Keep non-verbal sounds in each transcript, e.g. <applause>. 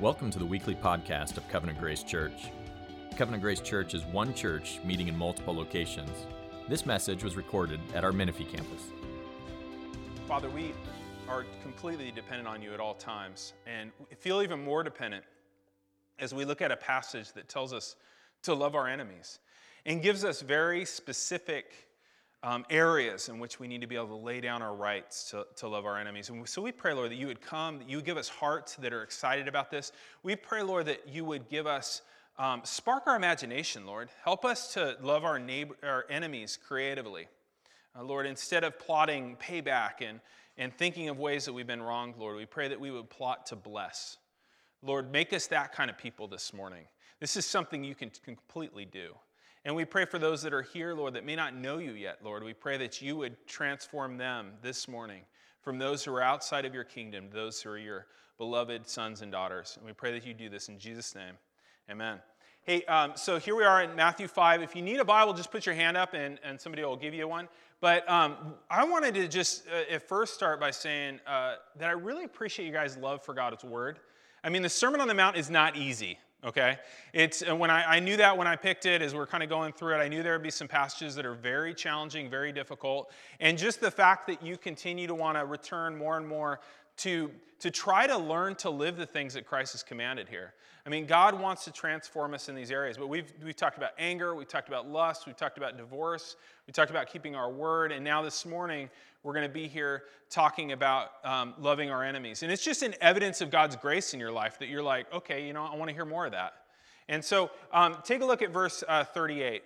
Welcome to the weekly podcast of Covenant Grace Church. Covenant Grace Church is one church meeting in multiple locations. This message was recorded at our Menifee campus. Father, we are completely dependent on you at all times and feel even more dependent as we look at a passage that tells us to love our enemies and gives us very specific um, areas in which we need to be able to lay down our rights to, to love our enemies. And so we pray, Lord, that you would come, that you would give us hearts that are excited about this. We pray, Lord, that you would give us, um, spark our imagination, Lord. Help us to love our, neighbor, our enemies creatively. Uh, Lord, instead of plotting payback and, and thinking of ways that we've been wronged, Lord, we pray that we would plot to bless. Lord, make us that kind of people this morning. This is something you can completely do. And we pray for those that are here, Lord, that may not know you yet, Lord. We pray that you would transform them this morning from those who are outside of your kingdom to those who are your beloved sons and daughters. And we pray that you do this in Jesus' name. Amen. Hey, um, so here we are in Matthew 5. If you need a Bible, just put your hand up and, and somebody will give you one. But um, I wanted to just uh, at first start by saying uh, that I really appreciate you guys' love for God's Word. I mean, the Sermon on the Mount is not easy okay? It's uh, when I, I, knew that when i picked it as we're kind of going through it i knew there would be some passages that are very challenging very difficult. And just the fact that you continue to want to return more and more to, to try to learn to live the things that christ has commanded here i mean god wants to transform us in these areas but we've, we've talked about anger we've talked about lust we've talked about divorce we talked about keeping our word and now this morning we're going to be here talking about um, loving our enemies. And it's just an evidence of God's grace in your life that you're like, okay, you know, I want to hear more of that. And so um, take a look at verse uh, 38.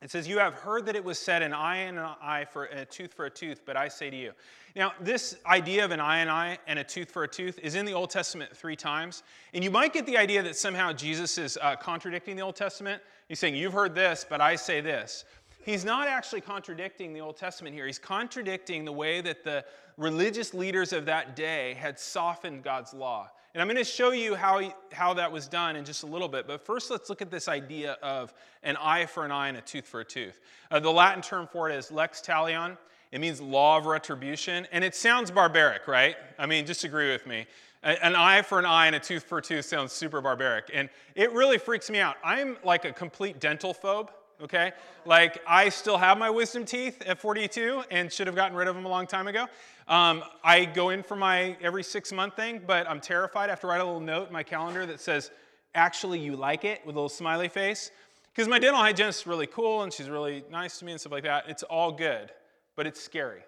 It says, You have heard that it was said, an eye and an eye for a tooth for a tooth, but I say to you. Now, this idea of an eye and eye and a tooth for a tooth is in the Old Testament three times. And you might get the idea that somehow Jesus is uh, contradicting the Old Testament. He's saying, You've heard this, but I say this he's not actually contradicting the Old Testament here. He's contradicting the way that the religious leaders of that day had softened God's law. And I'm going to show you how, how that was done in just a little bit. But first, let's look at this idea of an eye for an eye and a tooth for a tooth. Uh, the Latin term for it is lex talion. It means law of retribution. And it sounds barbaric, right? I mean, just agree with me. An eye for an eye and a tooth for a tooth sounds super barbaric. And it really freaks me out. I'm like a complete dental phobe okay? Like, I still have my wisdom teeth at 42 and should have gotten rid of them a long time ago. Um, I go in for my every six month thing, but I'm terrified. I have to write a little note in my calendar that says, actually, you like it, with a little smiley face. Because my dental hygienist is really cool and she's really nice to me and stuff like that. It's all good, but it's scary.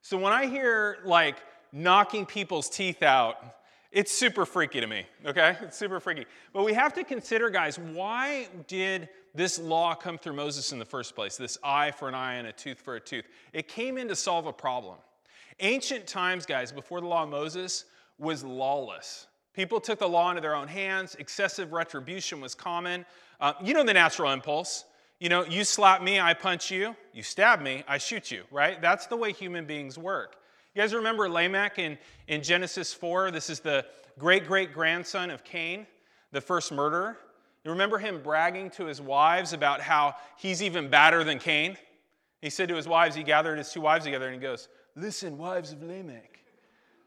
So when I hear like knocking people's teeth out, it's super freaky to me, okay? It's super freaky. But we have to consider, guys, why did this law come through Moses in the first place? This eye for an eye and a tooth for a tooth. It came in to solve a problem. Ancient times, guys, before the law of Moses, was lawless. People took the law into their own hands. Excessive retribution was common. Uh, you know the natural impulse. You know, you slap me, I punch you. You stab me, I shoot you, right? That's the way human beings work. You guys remember Lamech in, in Genesis 4? This is the great great grandson of Cain, the first murderer. You remember him bragging to his wives about how he's even badder than Cain? He said to his wives, he gathered his two wives together and he goes, Listen, wives of Lamech,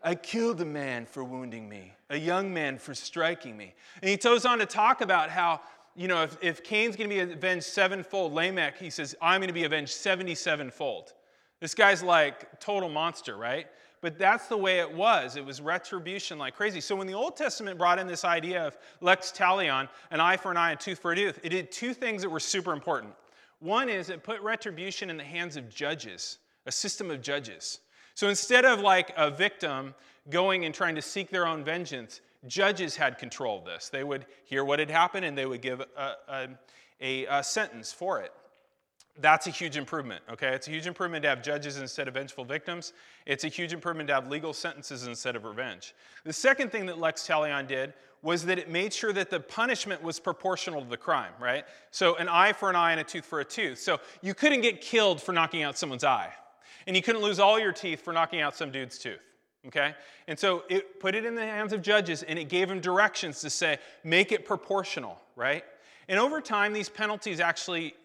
I killed a man for wounding me, a young man for striking me. And he goes on to talk about how, you know, if, if Cain's going to be avenged sevenfold, Lamech, he says, I'm going to be avenged 77 fold. This guy's like total monster, right? But that's the way it was. It was retribution like crazy. So when the Old Testament brought in this idea of lex talion, an eye for an eye, a tooth for a tooth, it did two things that were super important. One is it put retribution in the hands of judges, a system of judges. So instead of like a victim going and trying to seek their own vengeance, judges had control of this. They would hear what had happened and they would give a, a, a, sentence for it. That's a huge improvement, okay? It's a huge improvement to have judges instead of vengeful victims. It's a huge improvement to have legal sentences instead of revenge. The second thing that Lex Talion did was that it made sure that the punishment was proportional to the crime, right? So an eye for an eye and a tooth for a tooth. So you couldn't get killed for knocking out someone's eye, and you couldn't lose all your teeth for knocking out some dude's tooth. Okay? And so it put it in the hands of judges and it gave them directions to say, make it proportional, right? And over time, these penalties actually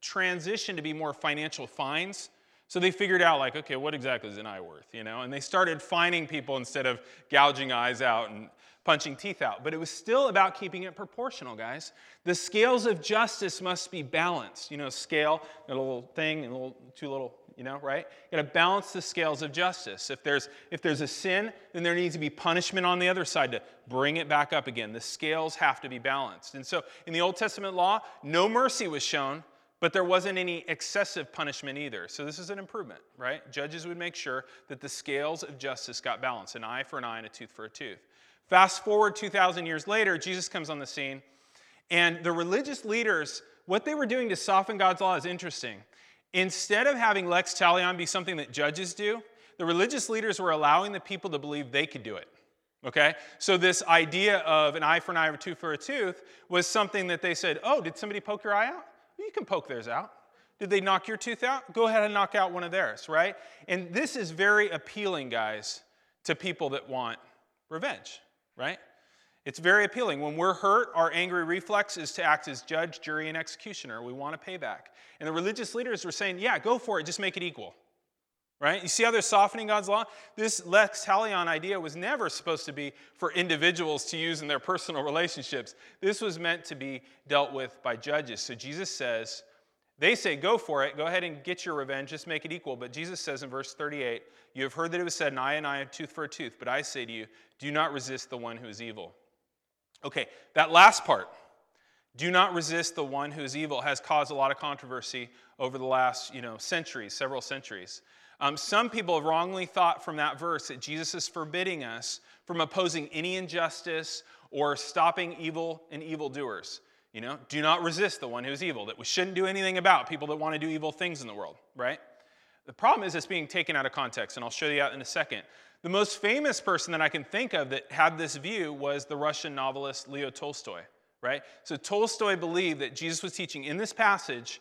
transitioned to be more financial fines. So they figured out, like, okay, what exactly is an eye worth, you know? And they started fining people instead of gouging eyes out and punching teeth out. But it was still about keeping it proportional, guys. The scales of justice must be balanced. You know, scale, a little thing, and little, two little, you know, right? You gotta balance the scales of justice. If there's, if there's a sin, then there needs to be punishment on the other side to bring it back up again. The scales have to be balanced. And so in the Old Testament law, no mercy was shown but there wasn't any excessive punishment either. So this is an improvement, right? Judges would make sure that the scales of justice got balanced an eye for an eye and a tooth for a tooth. Fast forward 2,000 years later, Jesus comes on the scene, and the religious leaders, what they were doing to soften God's law is interesting. Instead of having lex talion be something that judges do, the religious leaders were allowing the people to believe they could do it. Okay? So, this idea of an eye for an eye or a tooth for a tooth was something that they said, oh, did somebody poke your eye out? You can poke theirs out. Did they knock your tooth out? Go ahead and knock out one of theirs, right? And this is very appealing, guys, to people that want revenge, right? It's very appealing. When we're hurt, our angry reflex is to act as judge, jury, and executioner. We want to pay back. And the religious leaders were saying, yeah, go for it, just make it equal. Right? You see how they're softening God's law? This lex talion idea was never supposed to be for individuals to use in their personal relationships. This was meant to be dealt with by judges. So Jesus says, they say, go for it, go ahead and get your revenge, just make it equal. But Jesus says in verse 38, You have heard that it was said, an eye and eye, a tooth for a tooth. But I say to you, do not resist the one who is evil. Okay, that last part, do not resist the one who is evil, has caused a lot of controversy over the last, you know, centuries, several centuries. Um, some people have wrongly thought from that verse that Jesus is forbidding us from opposing any injustice or stopping evil and evildoers. You know, do not resist the one who's evil, that we shouldn't do anything about people that want to do evil things in the world, right? The problem is it's being taken out of context, and I'll show you that in a second. The most famous person that I can think of that had this view was the Russian novelist Leo Tolstoy, right? So Tolstoy believed that Jesus was teaching in this passage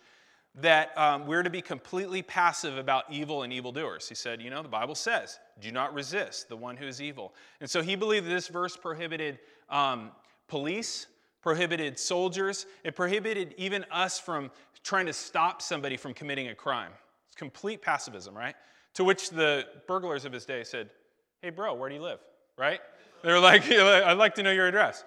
that um, we're to be completely passive about evil and evildoers. He said, you know, the Bible says, do not resist the one who is evil. And so he believed that this verse prohibited um, police, prohibited soldiers, it prohibited even us from trying to stop somebody from committing a crime. It's complete passivism, right? To which the burglars of his day said, hey, bro, where do you live? Right? They're like, <laughs> I'd like to know your address.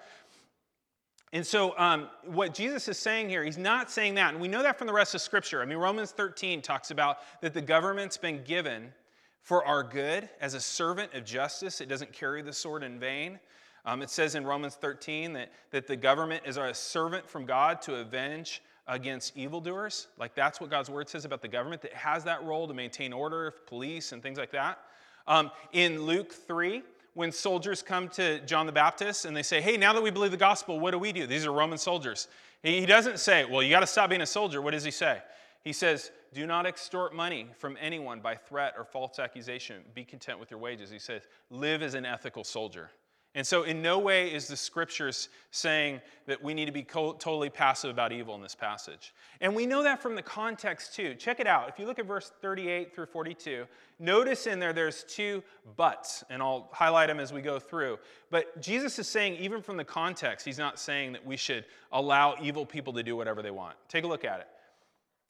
And so, um, what Jesus is saying here, he's not saying that. And we know that from the rest of Scripture. I mean, Romans 13 talks about that the government's been given for our good as a servant of justice. It doesn't carry the sword in vain. Um, it says in Romans 13 that, that the government is a servant from God to avenge against evildoers. Like that's what God's word says about the government, that has that role to maintain order, police, and things like that. Um, in Luke 3, when soldiers come to John the Baptist and they say, Hey, now that we believe the gospel, what do we do? These are Roman soldiers. He doesn't say, Well, you got to stop being a soldier. What does he say? He says, Do not extort money from anyone by threat or false accusation. Be content with your wages. He says, Live as an ethical soldier. And so, in no way is the scriptures saying that we need to be co- totally passive about evil in this passage. And we know that from the context too. Check it out. If you look at verse 38 through 42, notice in there there's two buts, and I'll highlight them as we go through. But Jesus is saying, even from the context, he's not saying that we should allow evil people to do whatever they want. Take a look at it.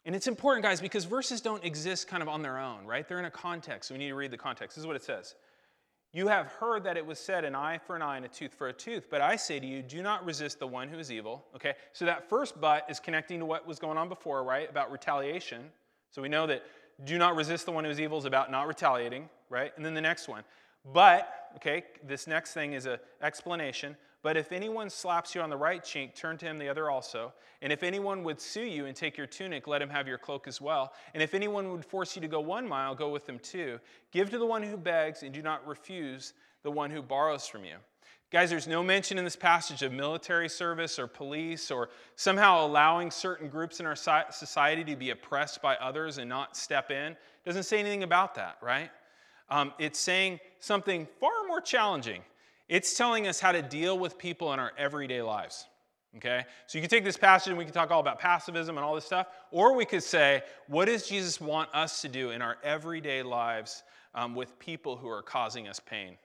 And it's important, guys, because verses don't exist kind of on their own, right? They're in a context. So we need to read the context. This is what it says. You have heard that it was said, an eye for an eye and a tooth for a tooth. But I say to you, do not resist the one who is evil. Okay? So that first but is connecting to what was going on before, right? About retaliation. So we know that do not resist the one who is evil is about not retaliating, right? And then the next one. But, okay, this next thing is an explanation. But if anyone slaps you on the right cheek, turn to him the other also. And if anyone would sue you and take your tunic, let him have your cloak as well. And if anyone would force you to go one mile, go with them two. Give to the one who begs, and do not refuse the one who borrows from you. Guys, there's no mention in this passage of military service or police or somehow allowing certain groups in our society to be oppressed by others and not step in. It doesn't say anything about that, right? Um, it's saying something far more challenging. It's telling us how to deal with people in our everyday lives. Okay? So you can take this passage and we can talk all about pacifism and all this stuff, or we could say, what does Jesus want us to do in our everyday lives um, with people who are causing us pain?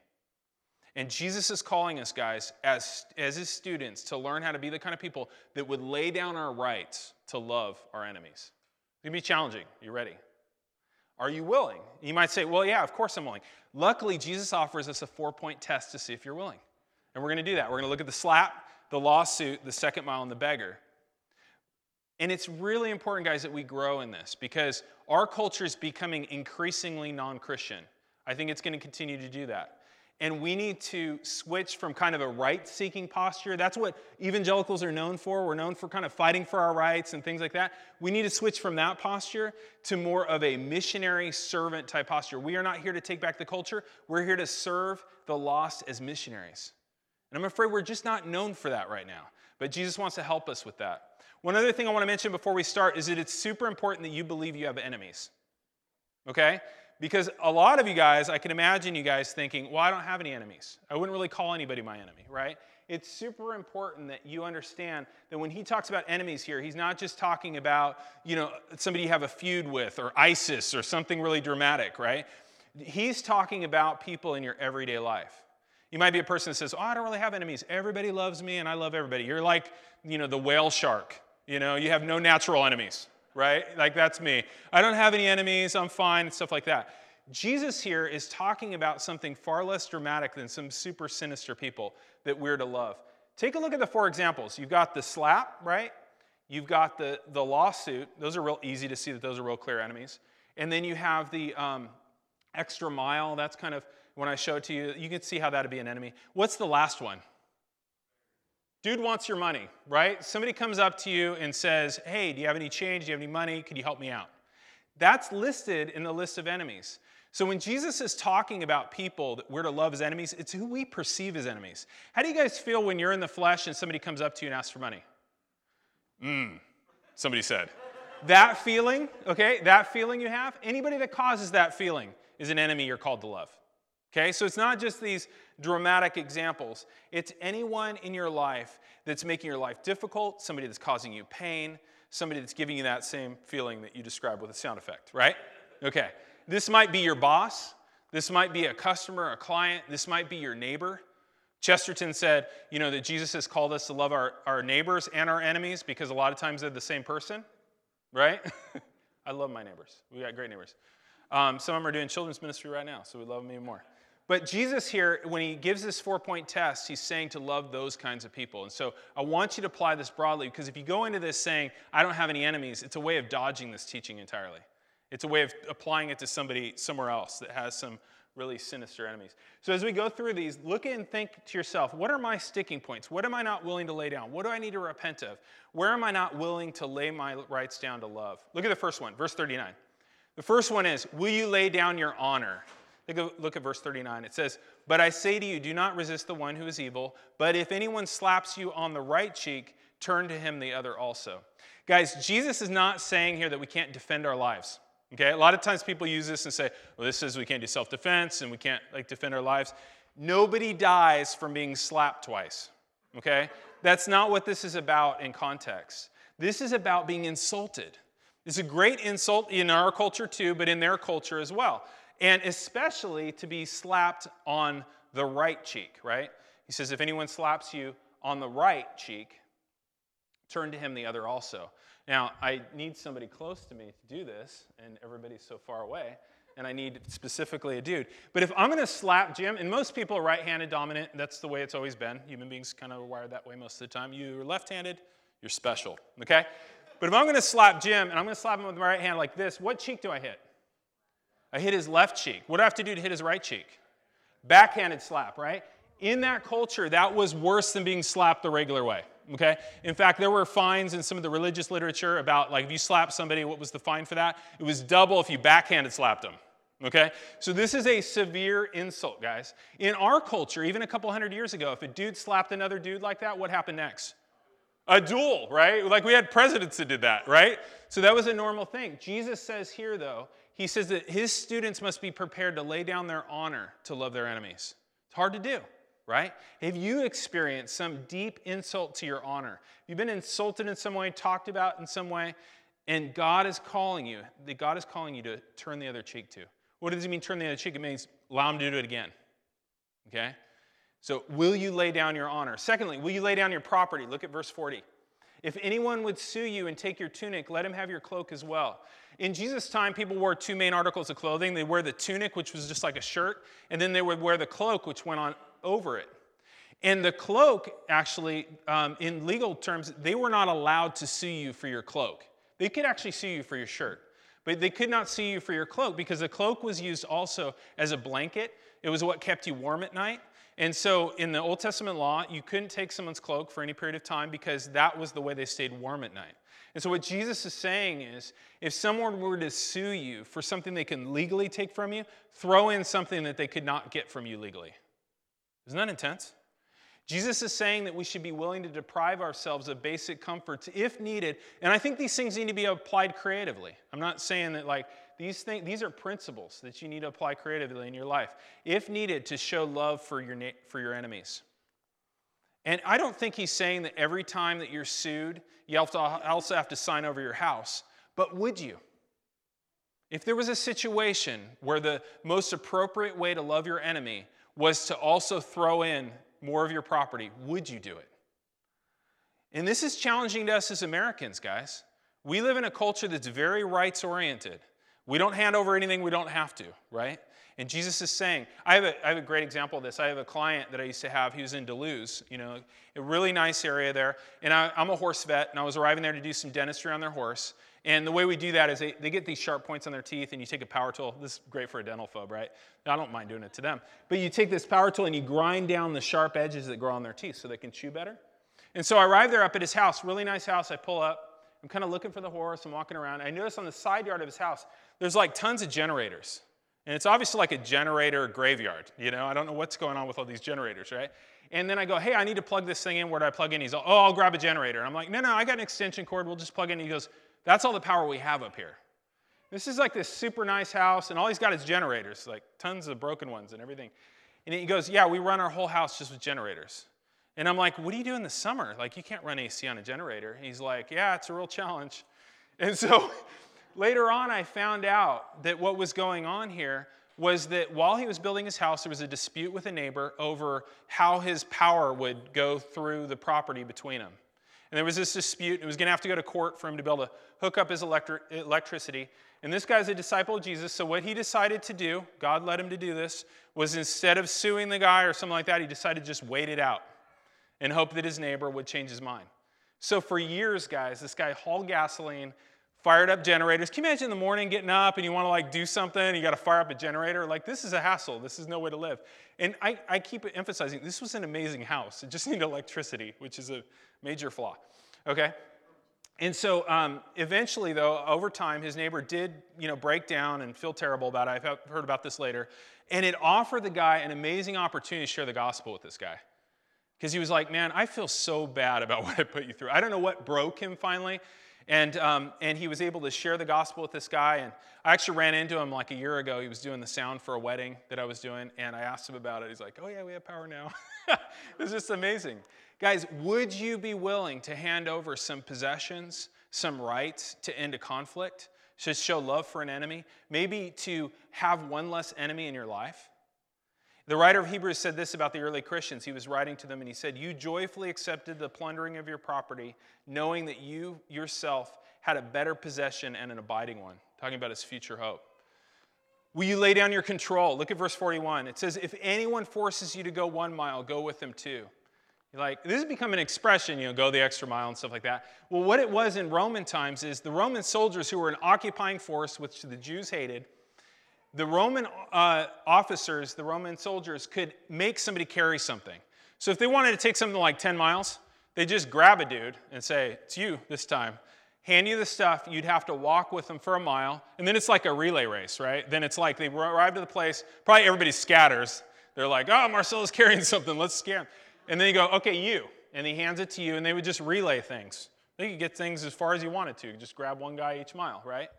And Jesus is calling us, guys, as, as his students, to learn how to be the kind of people that would lay down our rights to love our enemies. It's to be challenging. You ready? Are you willing? You might say, Well, yeah, of course I'm willing. Luckily, Jesus offers us a four point test to see if you're willing. And we're going to do that. We're going to look at the slap, the lawsuit, the second mile, and the beggar. And it's really important, guys, that we grow in this because our culture is becoming increasingly non Christian. I think it's going to continue to do that. And we need to switch from kind of a right seeking posture. That's what evangelicals are known for. We're known for kind of fighting for our rights and things like that. We need to switch from that posture to more of a missionary servant type posture. We are not here to take back the culture, we're here to serve the lost as missionaries. And I'm afraid we're just not known for that right now. But Jesus wants to help us with that. One other thing I want to mention before we start is that it's super important that you believe you have enemies. Okay? Because a lot of you guys, I can imagine you guys thinking, well, I don't have any enemies. I wouldn't really call anybody my enemy, right? It's super important that you understand that when he talks about enemies here, he's not just talking about, you know, somebody you have a feud with or ISIS or something really dramatic, right? He's talking about people in your everyday life. You might be a person that says, Oh, I don't really have enemies. Everybody loves me and I love everybody. You're like, you know, the whale shark. You know, you have no natural enemies, right? Like that's me. I don't have any enemies. I'm fine, and stuff like that. Jesus here is talking about something far less dramatic than some super sinister people that we're to love. Take a look at the four examples. You've got the slap, right? You've got the, the lawsuit. Those are real easy to see that those are real clear enemies. And then you have the um, extra mile. That's kind of when I show it to you, you can see how that'd be an enemy. What's the last one? Dude wants your money, right? Somebody comes up to you and says, Hey, do you have any change? Do you have any money? Could you help me out? That's listed in the list of enemies. So when Jesus is talking about people that we're to love as enemies, it's who we perceive as enemies. How do you guys feel when you're in the flesh and somebody comes up to you and asks for money? Mmm, somebody said. that feeling, okay, that feeling you have, anybody that causes that feeling is an enemy you're called to love. Okay, so it's not just these dramatic examples, it's anyone in your life that's making your life difficult, somebody that's causing you pain, somebody that's giving you that same feeling that you described with a sound effect, right? Okay, this might be your boss, this might be a customer, a client, this might be your neighbor. Chesterton said, you know, that Jesus has called us to love our, our neighbors and our enemies because a lot of times they're the same person, right? <laughs> I love my neighbors. We got great neighbors. Um, some of them are doing children's ministry right now, so we love them even more. But Jesus here, when he gives this four point test, he's saying to love those kinds of people. And so I want you to apply this broadly because if you go into this saying, I don't have any enemies, it's a way of dodging this teaching entirely. It's a way of applying it to somebody somewhere else that has some really sinister enemies. So as we go through these, look and think to yourself what are my sticking points? What am I not willing to lay down? What do I need to repent of? Where am I not willing to lay my rights down to love? Look at the first one, verse 39. The first one is, Will you lay down your honor? Look at verse 39. It says, But I say to you, do not resist the one who is evil, but if anyone slaps you on the right cheek, turn to him the other also. Guys, Jesus is not saying here that we can't defend our lives. Okay? A lot of times people use this and say, well, this says we can't do self defense and we can't like defend our lives. Nobody dies from being slapped twice. Okay? That's not what this is about in context. This is about being insulted. It's a great insult in our culture too, but in their culture as well and especially to be slapped on the right cheek, right? He says, if anyone slaps you on the right cheek, turn to him the other also. Now, I need somebody close to me to do this, and everybody's so far away, and I need specifically a dude. But if I'm to slap Jim, and most people are right handed dominant, that's the way it's always been. Human beings kind of wired that way most of the time. You're left handed, you're special, okay? But if I'm to slap Jim, and I'm to slap him with my right hand like this, what cheek do I hit? I hit his left cheek. What do I have to do to hit his right cheek? Backhanded slap, right? In that culture, that was worse than being slapped the regular way. Okay? In fact, there were fines in some of the religious literature about like if you slap somebody, what was the fine for that? It was double if you backhanded slapped them. Okay? So this is a severe insult, guys. In our culture, even a couple hundred years ago, if a dude slapped another dude like that, what happened next? A duel, right? Like we had presidents that did that, right? So that was a normal thing. Jesus says here, though, he says that his students must be prepared to lay down their honor to love their enemies. It's hard to do, right? Have you experienced some deep insult to your honor? You've been insulted in some way, talked about in some way, and God is calling you, that God is calling you to turn the other cheek to. What does it mean, turn the other cheek? It means allow him to do it again. Okay? So, will you lay down your honor? Secondly, will you lay down your property? Look at verse 40. If anyone would sue you and take your tunic, let him have your cloak as well. In Jesus' time, people wore two main articles of clothing. They wear the tunic, which was just like a shirt, and then they would wear the cloak, which went on over it. And the cloak, actually, um, in legal terms, they were not allowed to sue you for your cloak. They could actually sue you for your shirt, but they could not sue you for your cloak because the cloak was used also as a blanket. It was what kept you warm at night. And so in the Old Testament law, you couldn't take someone's cloak for any period of time because that was the way they stayed warm at night. And so what Jesus is saying is if someone were to sue you for something they can legally take from you, throw in something that they could not get from you legally. Isn't that intense? Jesus is saying that we should be willing to deprive ourselves of basic comforts if needed. And I think these things need to be applied creatively. I'm not saying that, like, these, things, these are principles that you need to apply creatively in your life, if needed, to show love for your, for your enemies. And I don't think he's saying that every time that you're sued, you also have to sign over your house. But would you? If there was a situation where the most appropriate way to love your enemy was to also throw in more of your property, would you do it? And this is challenging to us as Americans, guys. We live in a culture that's very rights oriented. We don't hand over anything we don't have to, right? And Jesus is saying, I have, a, I have a great example of this. I have a client that I used to have. He was in De Luz, you know, a really nice area there. And I, am a horse vet, and I was arriving there to do some dentistry on their horse. And the way we do that is they, they get these sharp points on their teeth, and you take a power tool. This is great for a dental phobe, right? I don't mind doing it to them. But you take this power tool and you grind down the sharp edges that grow on their teeth so they can chew better. And so I arrive there up at his house, really nice house. I pull up. I'm kind of looking for the horse. I'm walking around. I notice on the side yard of his house, there's like tons of generators. And it's obviously like a generator graveyard. You know, I don't know what's going on with all these generators, right? And then I go, hey, I need to plug this thing in. Where do I plug in? He's like, oh, I'll grab a generator. And I'm like, no, no, I got an extension cord. We'll just plug in. And He goes, that's all the power we have up here. This is like this super nice house, and all he's got is generators, like tons of broken ones and everything. And he goes, Yeah, we run our whole house just with generators. And I'm like, What do you do in the summer? Like, you can't run AC on a generator. he's like, Yeah, it's a real challenge. And so <laughs> later on, I found out that what was going on here was that while he was building his house, there was a dispute with a neighbor over how his power would go through the property between them. And there was this dispute. and It was going to have to go to court for him to be able to hook up his electric, electricity. And this guy's a disciple of Jesus. So what he decided to do, God led him to do this, was instead of suing the guy or something like that, he decided to just wait it out and hope that his neighbor would change his mind. So for years, guys, this guy hauled gasoline, fired up generators. Can you imagine in the morning getting up and you want to like do something, you got to fire up a generator? Like this is a hassle. This is no way to live. And I, I keep emphasizing this was an amazing house. It just <laughs> needed electricity, which is a major flaw. Okay? And so um, eventually, though, over time, his neighbor did, you know, break down and feel terrible about it. I've heard about this later. And it offered the guy an amazing opportunity to share the gospel with this guy. Because he was like, man, I feel so bad about <laughs> what I put you through. I don't know what broke him finally. And, um, and he was able to share the gospel with this guy. And I actually ran into him like a year ago. He was doing the sound for a wedding that I was doing. And I asked him about it. He's like, oh, yeah, we have power now. <laughs> it was just amazing. Guys, would you be willing to hand over some possessions, some rights to end a conflict, to show love for an enemy, maybe to have one less enemy in your life? The writer of Hebrews said this about the early Christians. He was writing to them and he said, You joyfully accepted the plundering of your property, knowing that you yourself had a better possession and an abiding one. Talking about his future hope. Will you lay down your control? Look at verse 41. It says, If anyone forces you to go one mile, go with them too. Like, this has become an expression, you know, go the extra mile and stuff like that. Well, what it was in Roman times is the Roman soldiers who were an occupying force, which the Jews hated, the Roman uh, officers, the Roman soldiers, could make somebody carry something. So if they wanted to take something like 10 miles, they just grab a dude and say, It's you this time. Hand you the stuff, you'd have to walk with them for a mile, and then it's like a relay race, right? Then it's like they arrive to the place, probably everybody scatters. They're like, Oh, Marcelo's <laughs> carrying something, let's scare him. And then you go, okay, you. And he hands it to you, and they would just relay things. They could get things as far as you wanted to. Just grab one guy each mile, right?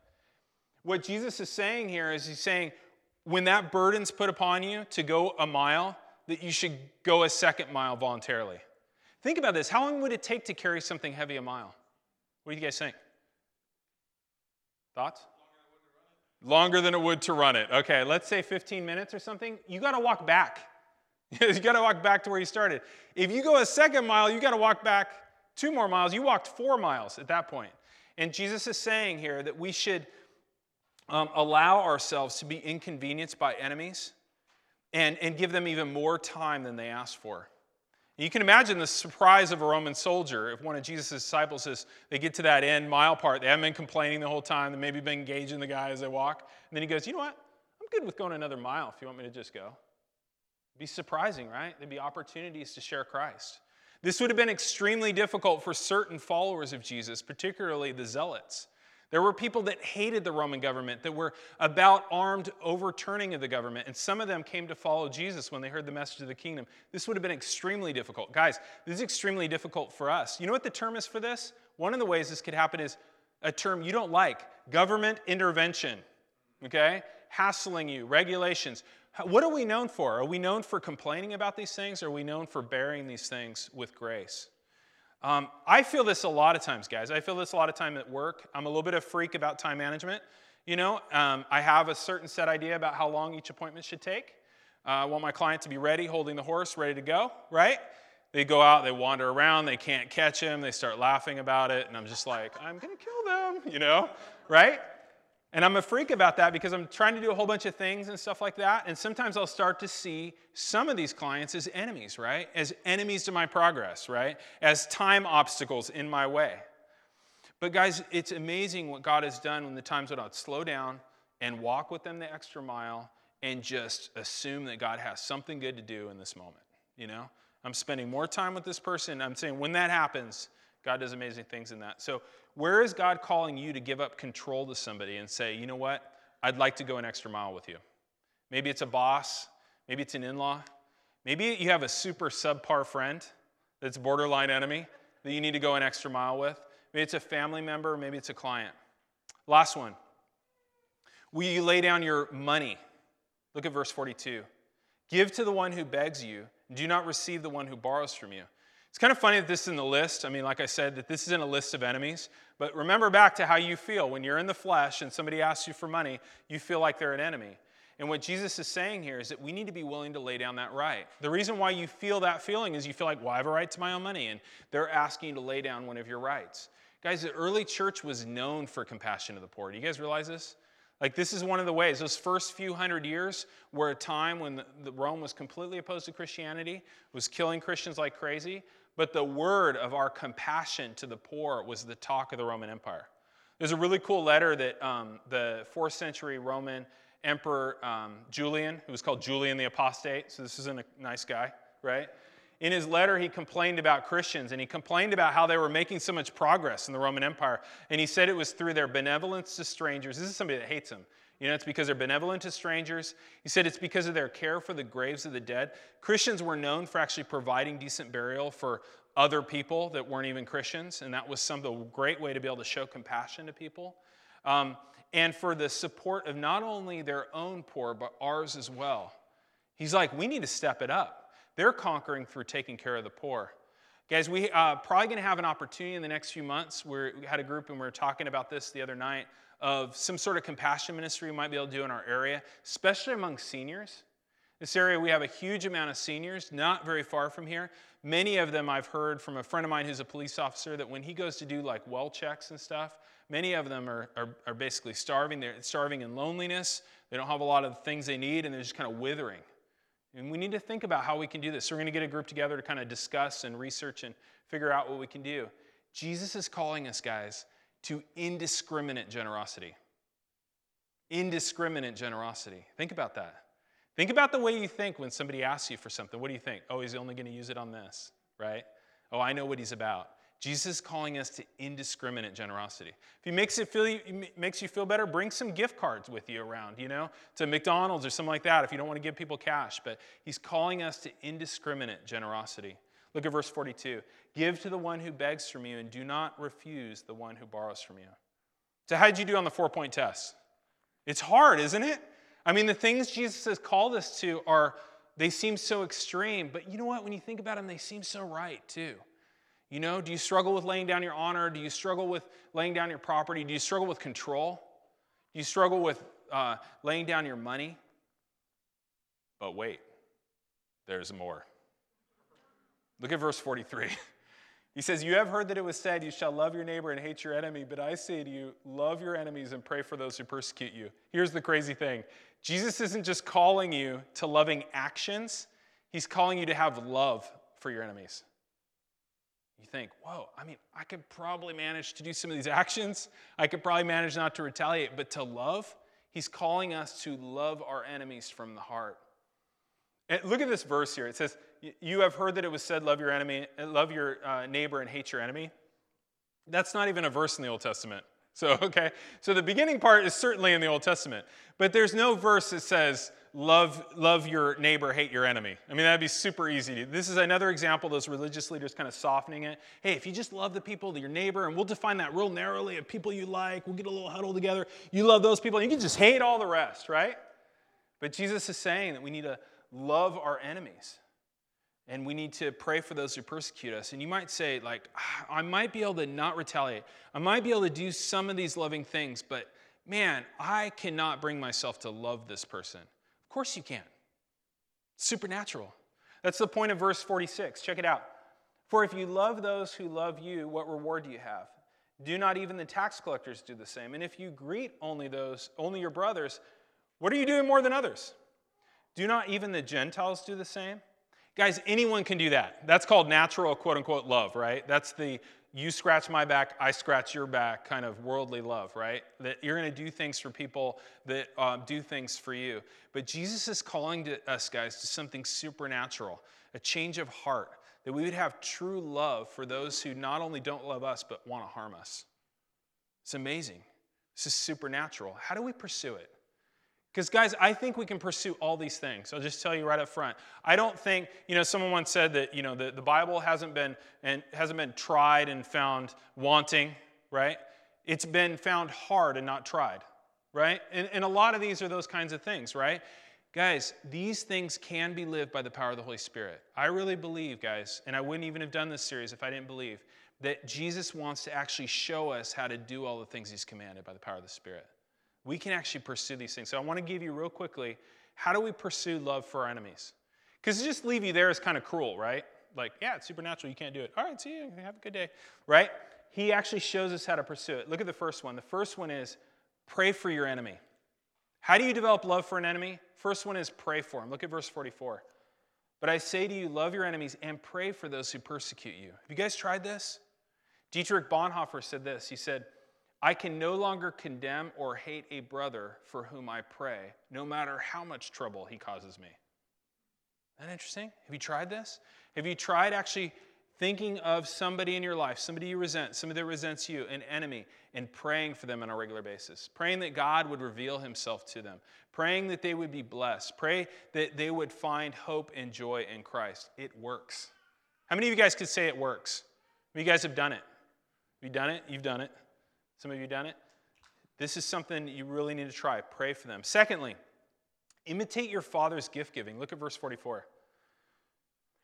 What Jesus is saying here is he's saying, when that burden's put upon you to go a mile, that you should go a second mile voluntarily. Think about this. How long would it take to carry something heavy a mile? What do you guys think? Thoughts? Longer than it would to run it. Okay, let's say 15 minutes or something. You got to walk back. <laughs> you got to walk back to where you started. If you go a second mile, you got to walk back two more miles. You walked four miles at that point. And Jesus is saying here that we should um, allow ourselves to be inconvenienced by enemies and, and give them even more time than they asked for. You can imagine the surprise of a Roman soldier if one of Jesus' disciples says they get to that end mile part. They haven't been complaining the whole time. They maybe been engaging the guy as they walk. And then he goes, You know what? I'm good with going another mile if you want me to just go. It'd be surprising, right? There'd be opportunities to share Christ. This would have been extremely difficult for certain followers of Jesus, particularly the zealots. There were people that hated the Roman government, that were about armed overturning of the government, and some of them came to follow Jesus when they heard the message of the kingdom. This would have been extremely difficult. Guys, this is extremely difficult for us. You know what the term is for this? One of the ways this could happen is a term you don't like government intervention, okay? Hassling you, regulations. What are we known for? Are we known for complaining about these things? Or are we known for bearing these things with grace? Um, I feel this a lot of times, guys. I feel this a lot of time at work. I'm a little bit of a freak about time management. You know, um, I have a certain set idea about how long each appointment should take. Uh, I want my client to be ready, holding the horse, ready to go, right? They go out, they wander around, they can't catch him, they start laughing about it, and I'm just like, I'm gonna kill them, you know, right? And I'm a freak about that because I'm trying to do a whole bunch of things and stuff like that. And sometimes I'll start to see some of these clients as enemies, right? As enemies to my progress, right? As time obstacles in my way. But guys, it's amazing what God has done when the times when I'd slow down and walk with them the extra mile and just assume that God has something good to do in this moment. You know, I'm spending more time with this person. I'm saying when that happens, God does amazing things in that. So where is God calling you to give up control to somebody and say, you know what? I'd like to go an extra mile with you. Maybe it's a boss, maybe it's an in law, maybe you have a super subpar friend that's borderline enemy that you need to go an extra mile with. Maybe it's a family member, maybe it's a client. Last one. Will you lay down your money? Look at verse 42. Give to the one who begs you, do not receive the one who borrows from you. It's kind of funny that this is in the list. I mean, like I said, that this is in a list of enemies. But remember back to how you feel. When you're in the flesh and somebody asks you for money, you feel like they're an enemy. And what Jesus is saying here is that we need to be willing to lay down that right. The reason why you feel that feeling is you feel like, well, I have a right to my own money. And they're asking you to lay down one of your rights. Guys, the early church was known for compassion to the poor. Do you guys realize this? Like, this is one of the ways. Those first few hundred years were a time when the, the Rome was completely opposed to Christianity, was killing Christians like crazy but the word of our compassion to the poor was the talk of the Roman Empire. There's a really cool letter that um, the fourth century Roman Emperor um, Julian, who was called Julian the Apostate, so this isn't a nice guy, right? In his letter, he complained about Christians and he complained about how they were making so much progress in the Roman Empire. And he said it was through their benevolence to strangers. This is somebody that hates him. You know, it's because they're benevolent to strangers. He said it's because of their care for the graves of the dead. Christians were known for actually providing decent burial for other people that weren't even Christians, and that was some of the great way to be able to show compassion to people. Um, and for the support of not only their own poor, but ours as well. He's like, we need to step it up. They're conquering through taking care of the poor. Guys, we uh, probably going to have an opportunity in the next few months. We're, we had a group and we were talking about this the other night of some sort of compassion ministry we might be able to do in our area, especially among seniors. This area, we have a huge amount of seniors, not very far from here. Many of them I've heard from a friend of mine who's a police officer that when he goes to do like well checks and stuff, many of them are, are, are basically starving. They're starving in loneliness. They don't have a lot of the things they need, and they're just kind of withering. And we need to think about how we can do this. So we're going to get a group together to kind of discuss and research and figure out what we can do. Jesus is calling us, guys, to indiscriminate generosity. Indiscriminate generosity. Think about that. Think about the way you think when somebody asks you for something. What do you think? Oh, he's only going to use it on this, right? Oh, I know what he's about. Jesus is calling us to indiscriminate generosity. If he makes it feel makes you feel better, bring some gift cards with you around, you know, to McDonald's or something like that if you don't want to give people cash. But he's calling us to indiscriminate generosity. Look at verse 42. Give to the one who begs from you, and do not refuse the one who borrows from you. So, how did you do on the four point test? It's hard, isn't it? I mean, the things Jesus has called us to are, they seem so extreme, but you know what? When you think about them, they seem so right too. You know, do you struggle with laying down your honor? Do you struggle with laying down your property? Do you struggle with control? Do you struggle with uh, laying down your money? But wait, there's more. Look at verse 43. <laughs> He says, You have heard that it was said, You shall love your neighbor and hate your enemy. But I say to you, love your enemies and pray for those who persecute you. Here's the crazy thing Jesus isn't just calling you to loving actions, He's calling you to have love for your enemies. You think, whoa, I mean, I could probably manage to do some of these actions. I could probably manage not to retaliate, but to love, He's calling us to love our enemies from the heart. And look at this verse here. It says, You have heard that it was said, Love your enemy, love your uh, neighbor and hate your enemy. That's not even a verse in the Old Testament. <laughs> So, okay. So the beginning part is certainly in the Old Testament, but there's no verse that says, love, love your neighbor, hate your enemy. I mean, that'd be super easy. This is another example those religious leaders kind of softening it. Hey, if you just love the people, your neighbor, and we'll define that real narrowly of people you like, we'll get a little huddle together. You love those people, and you can just hate all the rest, right? But Jesus is saying that we need to love our enemies. And we need to pray for those who persecute us. And you might say, like, ah, I might be able to not retaliate. I might be able to do some of these loving things, but man, I cannot bring myself to love this person. Of course you can. It's supernatural. That's the point of verse 46. Check it out. For if you love those who love you, what reward do you have? Do not even the tax collectors do the same? And if you greet only those, only your brothers, what are you doing more than others? Do not even the Gentiles do the same? Guys, anyone can do that. That's called natural, quote unquote, love, right? That's the you scratch my back, I scratch your back kind of worldly love, right? That you're going to do things for people that um, do things for you. But Jesus is calling to us, guys, to something supernatural, a change of heart, that we would have true love for those who not only don't love us, but want to harm us. It's amazing. This is supernatural. How do we pursue it? Because, guys, I think we can pursue all these things. I'll just tell you right up front. I don't think, you know, someone once said that, you know, the, the Bible hasn't been and hasn't been tried and found wanting, right? It's been found hard and not tried, right? And, and a lot of these are those kinds of things, right? Guys, these things can be lived by the power of the Holy Spirit. I really believe, guys, and I wouldn't even have done this series if I didn't believe that Jesus wants to actually show us how to do all the things he's commanded by the power of the Spirit we can actually pursue these things. So I want to give you real quickly how do we pursue love for our enemies? Because to just leave you there is kind of cruel, right? Like, yeah, it's supernatural. You can't do it. All right, see you. Have a good day, right? He actually shows us how to pursue it. Look at the first one. The first one is pray for your enemy. How do you develop love for an enemy? First one is pray for him. Look at verse 44. But I say to you, love your enemies and pray for those who persecute you. Have you guys tried this? Dietrich Bonhoeffer said this. He said, I can no longer condemn or hate a brother for whom I pray, no matter how much trouble he causes me. Isn't that interesting? Have you tried this? Have you tried actually thinking of somebody in your life, somebody you resent, somebody that resents you, an enemy, and praying for them on a regular basis? Praying that God would reveal himself to them, praying that they would be blessed, pray that they would find hope and joy in Christ. It works. How many of you guys could say it works? You guys have done it. Have you done it? You've done it. Some of you done it? This is something you really need to try. Pray for them. Secondly, imitate your father's gift giving. Look at verse 44.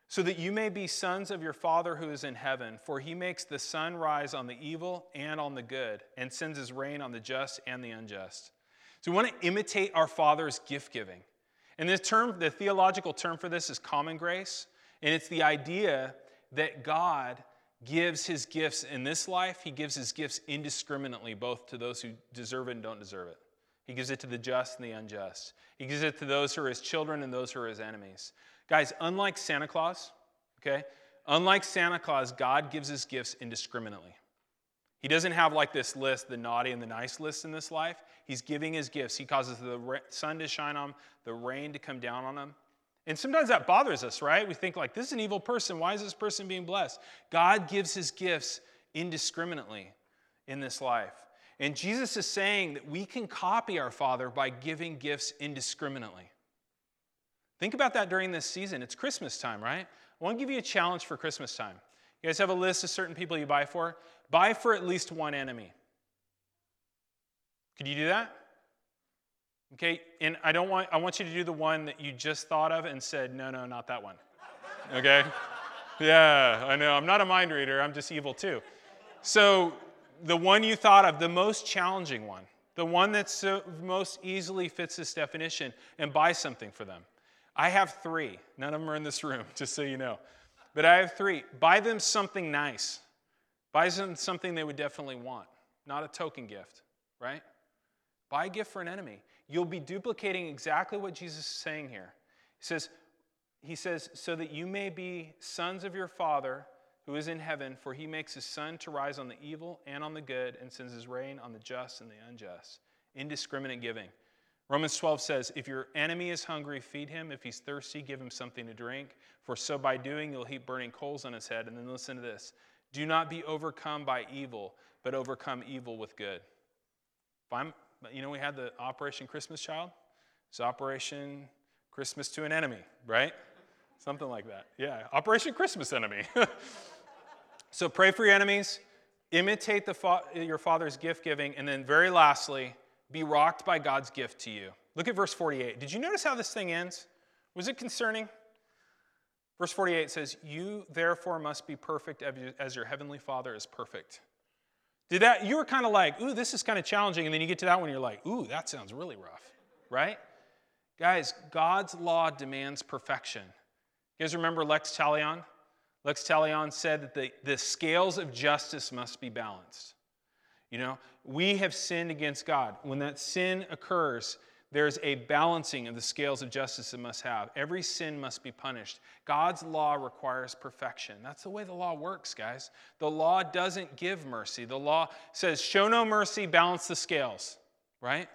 So that you may be sons of your Father who is in heaven, for he makes the sun rise on the evil and on the good, and sends his rain on the just and the unjust. So we want to imitate our Father's gift giving. And the term, the theological term for this is common grace, and it's the idea that God gives his gifts in this life, he gives his gifts indiscriminately, both to those who deserve it and don't deserve it. He gives it to the just and the unjust. He gives it to those who are his children and those who are his enemies. Guys, unlike Santa Claus, okay, unlike Santa Claus, God gives his gifts indiscriminately. He doesn't have like this list, the naughty and the nice list in this life. He's giving his gifts. He causes the sun to shine on them, the rain to come down on them. And sometimes that bothers us, right? We think, like, this is an evil person. Why is this person being blessed? God gives his gifts indiscriminately in this life. And Jesus is saying that we can copy our Father by giving gifts indiscriminately. Think about that during this season. It's Christmas time, right? I want to give you a challenge for Christmas time. You guys have a list of certain people you buy for? Buy for at least one enemy. Could you do that? Okay, and I don't want I want you to do the one that you just thought of and said, no, no, not that one. Okay? <laughs> yeah, I know. I'm not a mind reader, I'm just evil too. So the one you thought of, the most challenging one, the one that so most easily fits this definition, and buy something for them. I have three. None of them are in this room, <laughs> just so you know. But I have three. Buy them something nice. Buy them something they would definitely want, not a token gift, right? Buy a gift for an enemy. You'll be duplicating exactly what Jesus is saying here. He says, he says, so that you may be sons of your Father who is in heaven, for he makes his sun to rise on the evil and on the good, and sends his rain on the just and the unjust. Indiscriminate giving. Romans 12 says, If your enemy is hungry, feed him. If he's thirsty, give him something to drink. For so by doing, you'll heap burning coals on his head. And then listen to this Do not be overcome by evil, but overcome evil with good. If I'm, you know, we had the Operation Christmas Child. It's Operation Christmas to an enemy, right? Something like that. Yeah, Operation Christmas enemy. <laughs> so pray for your enemies, imitate the fa- your father's gift giving, and then very lastly, be rocked by God's gift to you. Look at verse 48. Did you notice how this thing ends? Was it concerning? Verse 48 says, You therefore must be perfect as your heavenly Father is perfect. Did that, you were kind of like, Ooh, this is kind of challenging. And then you get to that one, you're like, Ooh, that sounds really rough, right? Guys, God's law demands perfection. You guys remember Lex Talion? Lex Talion said that the, the scales of justice must be balanced. You know, we have sinned against God. When that sin occurs, there's a balancing of the scales of justice it must have. Every sin must be punished. God's law requires perfection. That's the way the law works, guys. The law doesn't give mercy. The law says, show no mercy, balance the scales, right?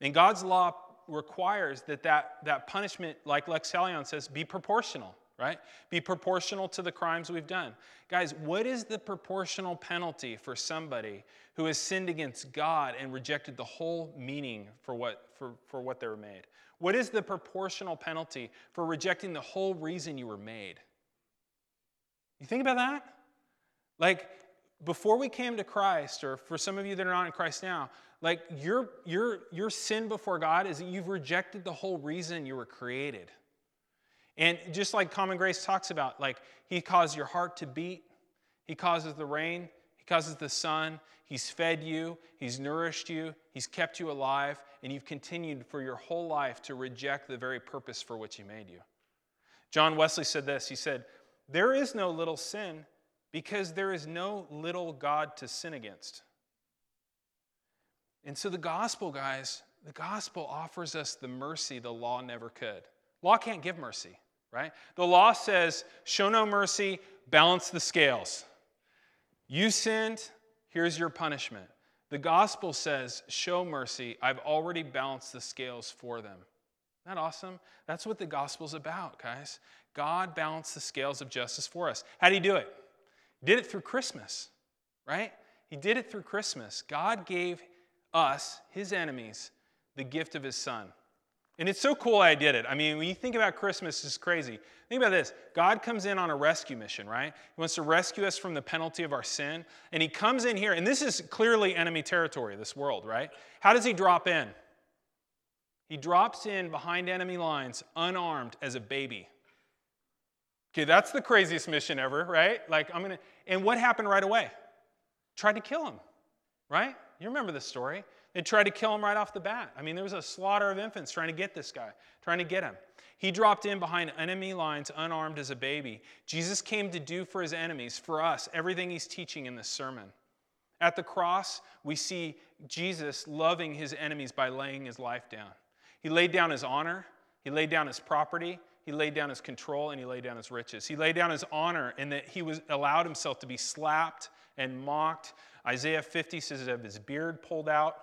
And God's law requires that that, that punishment, like Lex Talionis says, be proportional right? Be proportional to the crimes we've done. Guys, what is the proportional penalty for somebody who has sinned against God and rejected the whole meaning for what, for, for what they were made? What is the proportional penalty for rejecting the whole reason you were made? You think about that? Like, before we came to Christ, or for some of you that are not in Christ now, like your, your, your sin before God is that you've rejected the whole reason you were created. And just like Common Grace talks about, like He causes your heart to beat, He causes the rain, He causes the sun, He's fed you, He's nourished you, He's kept you alive, and you've continued for your whole life to reject the very purpose for which He made you. John Wesley said this He said, There is no little sin because there is no little God to sin against. And so the gospel, guys, the gospel offers us the mercy the law never could. Law can't give mercy right? The law says, show no mercy, balance the scales. You sinned, here's your punishment. The gospel says, show mercy, I've already balanced the scales for them. Isn't that awesome? That's what the gospel's about, guys. God balanced the scales of justice for us. How did he do it? He did it through Christmas, right? He did it through Christmas. God gave us, his enemies, the gift of his son. And it's so cool I did it. I mean, when you think about Christmas, it's crazy. Think about this God comes in on a rescue mission, right? He wants to rescue us from the penalty of our sin. And he comes in here, and this is clearly enemy territory, this world, right? How does he drop in? He drops in behind enemy lines, unarmed as a baby. Okay, that's the craziest mission ever, right? Like, I'm gonna, and what happened right away? Tried to kill him, right? You remember the story. They tried to kill him right off the bat. I mean, there was a slaughter of infants trying to get this guy, trying to get him. He dropped in behind enemy lines unarmed as a baby. Jesus came to do for his enemies, for us, everything he's teaching in this sermon. At the cross, we see Jesus loving his enemies by laying his life down. He laid down his honor, he laid down his property, he laid down his control, and he laid down his riches. He laid down his honor in that he was allowed himself to be slapped and mocked. Isaiah 50 says of his beard pulled out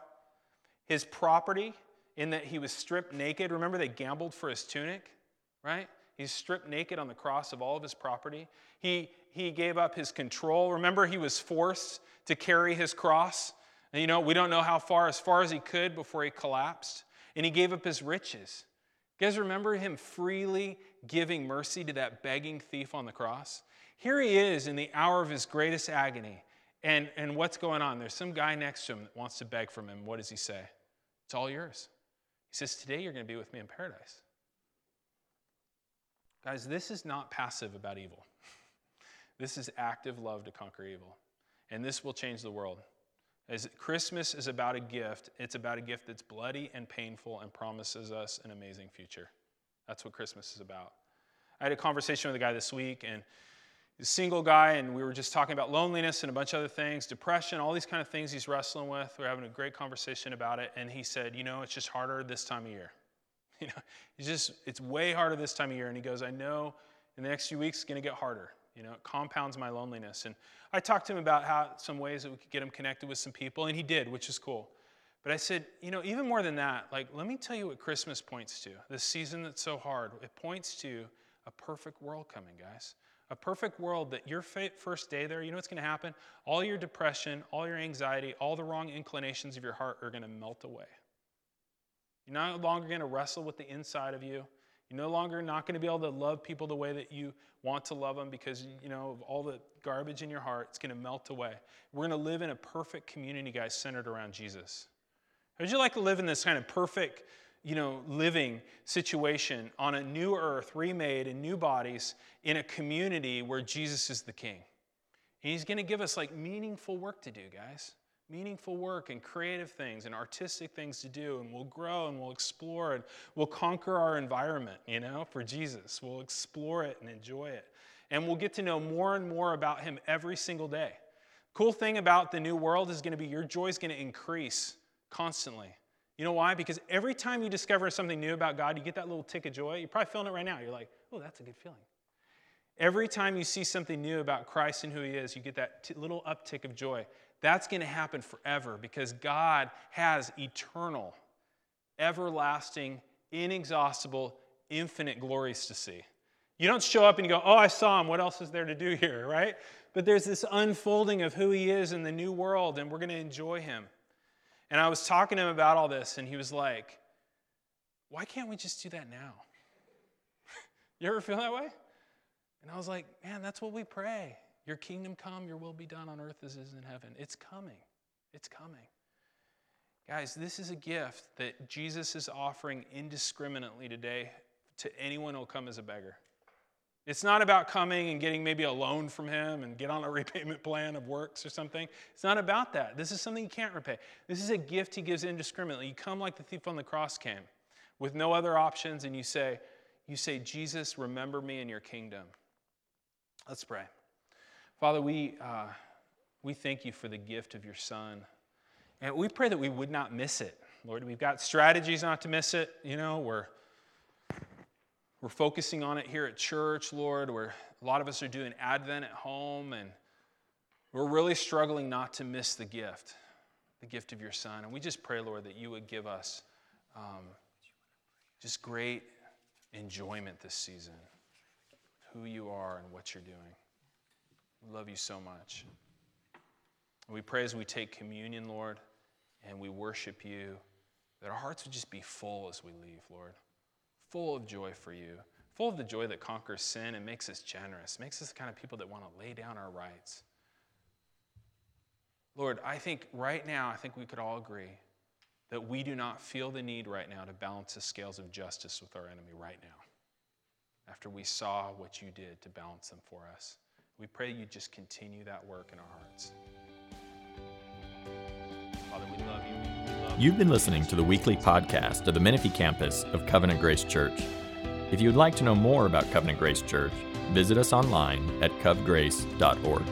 his property in that he was stripped naked. Remember, they gambled for his tunic, right? He's stripped naked on the cross of all of his property. He, he gave up his control. Remember, he was forced to carry his cross. And you know, we don't know how far, as far as he could before he collapsed. And he gave up his riches. You guys remember him freely giving mercy to that begging thief on the cross? Here he is in the hour of his greatest agony. And, and what's going on? There's some guy next to him that wants to beg from him. What does he say? It's all yours. He says, Today you're going to be with me in paradise. Guys, this is not passive about evil. <laughs> This is active love to conquer evil. And this will change the world. As Christmas is about a gift, it's about a gift that's bloody and painful and promises us an amazing future. That's what Christmas is about. I had a conversation with a guy this week, and he's a single guy, and we were just talking about loneliness and a bunch of other things, depression, all these kind of things he's wrestling with. We are having a great conversation about it, and he said, You know, it's just harder this time of year. <laughs> You know, it's just, it's way harder this time of year. And he goes, I know in the next few weeks it's going to get harder. You know, it compounds my loneliness. And I talked to him about how some ways that we could get him connected with some people, and he did, which is cool. But I said, you know, even more than that, like, let me tell you what Christmas points to. This season that's so hard, it points to a perfect world coming, guys. A perfect world that your first day there, you know what's going to happen? All your depression, all your anxiety, all the wrong inclinations of your heart are going to melt away. You're no longer going to wrestle with the inside of you. You're no longer not going to be able to love people the way that you want to love them because you know of all the garbage in your heart. It's going to melt away. We're going to live in a perfect community, guys, centered around Jesus. How Would you like to live in this kind of perfect, you know, living situation on a new earth, remade in new bodies, in a community where Jesus is the King? And He's going to give us like meaningful work to do, guys. Meaningful work and creative things and artistic things to do, and we'll grow and we'll explore and we'll conquer our environment, you know, for Jesus. We'll explore it and enjoy it. And we'll get to know more and more about Him every single day. Cool thing about the new world is going to be your joy is going to increase constantly. You know why? Because every time you discover something new about God, you get that little tick of joy. You're probably feeling it right now. You're like, oh, that's a good feeling. Every time you see something new about Christ and who He is, you get that t- little uptick of joy. That's going to happen forever because God has eternal, everlasting, inexhaustible, infinite glories to see. You don't show up and you go, oh, I saw him. What else is there to do here, <laughs> right? But there's this unfolding of who he is in the new world, and we're going to enjoy him. And I was talking to him about all this, and he was like, Why can't we just do that now? <laughs> you ever feel that way? And I was like, Man, that's what we pray. Your kingdom come, your will be done on earth as it is in heaven. It's coming. It's coming. Guys, this is a gift that Jesus is offering indiscriminately today to anyone who will come as a beggar. It's not about coming and getting maybe a loan from him and get on a <laughs> repayment plan of works or something. It's not about that. This is something you can't repay. This is a gift he gives indiscriminately. You come like the thief on the cross came with no other options and you say, you say, Jesus, remember me in your kingdom. Let's pray. Father, we, uh, we thank you for the gift of your son. And we pray that we would not miss it. Lord, we've got strategies not to miss it. You know, we're we're focusing on it here at church, Lord, where a lot of us are doing Advent at home, and we're really struggling not to miss the gift, the gift of your Son. And we just pray, Lord, that you would give us um, just great enjoyment this season, who you are and what you're doing. We love you so much. And we pray as we take communion, Lord, and we worship you, that our hearts would just be full as we leave, Lord full of joy for you, full of the joy that conquers sin and makes us generous, makes us the kind of people that want to lay down our rights. Lord, I think right now, I think we could all agree that we do not feel the need right now to balance the scales of justice with our enemy right now, after we saw what you did to balance them for us. We pray you just continue that work in our hearts. You've been listening to the weekly podcast of the Menifee campus of Covenant Grace Church. If you would like to know more about Covenant Grace Church, visit us online at covgrace.org.